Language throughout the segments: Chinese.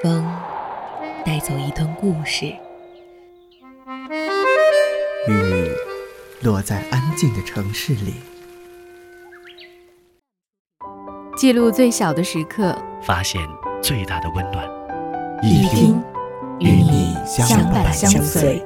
风带走一段故事，雨落在安静的城市里，记录最小的时刻，发现最大的温暖。一听与你相伴相随。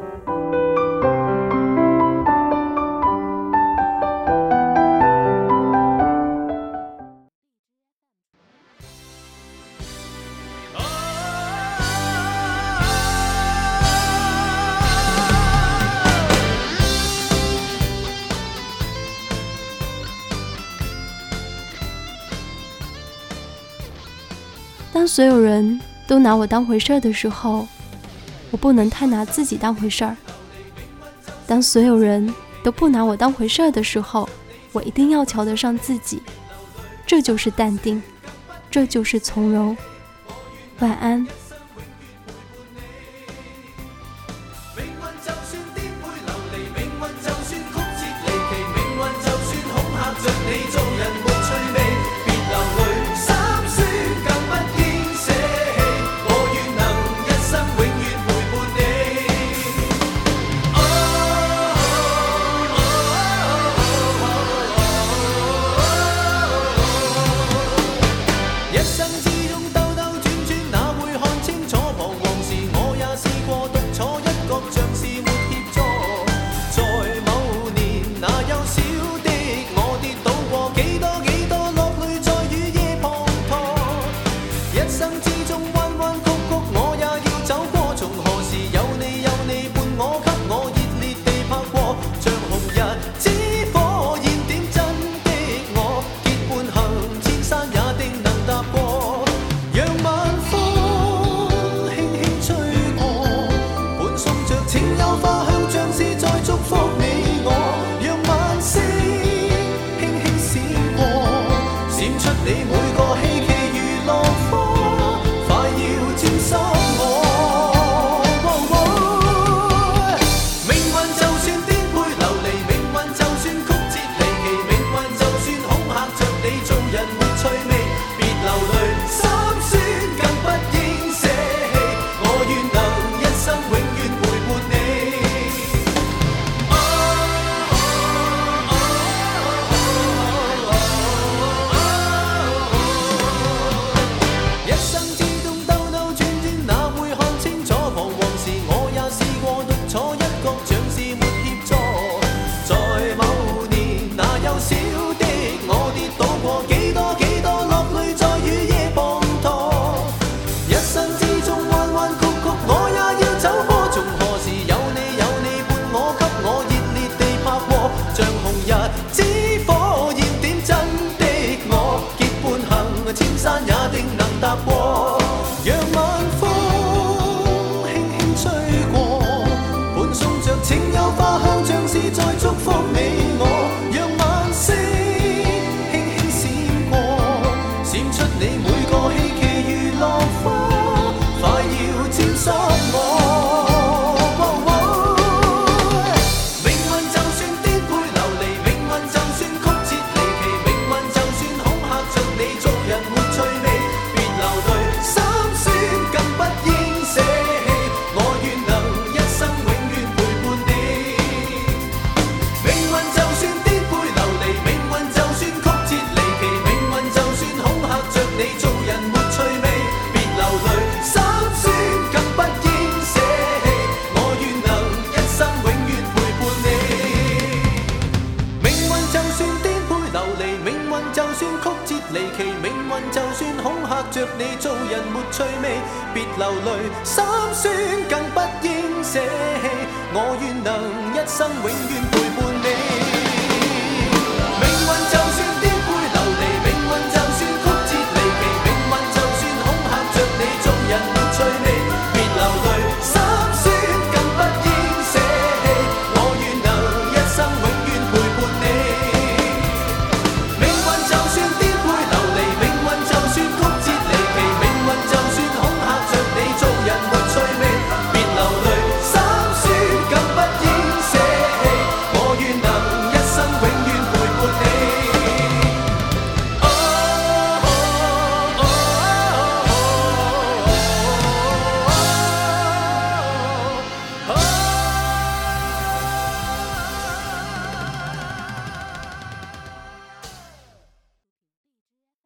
当所有人都拿我当回事儿的时候，我不能太拿自己当回事儿；当所有人都不拿我当回事儿的时候，我一定要瞧得上自己。这就是淡定，这就是从容。晚安。着你做人没趣味，别流泪，心酸更不应舍弃。我愿能一生永远陪伴。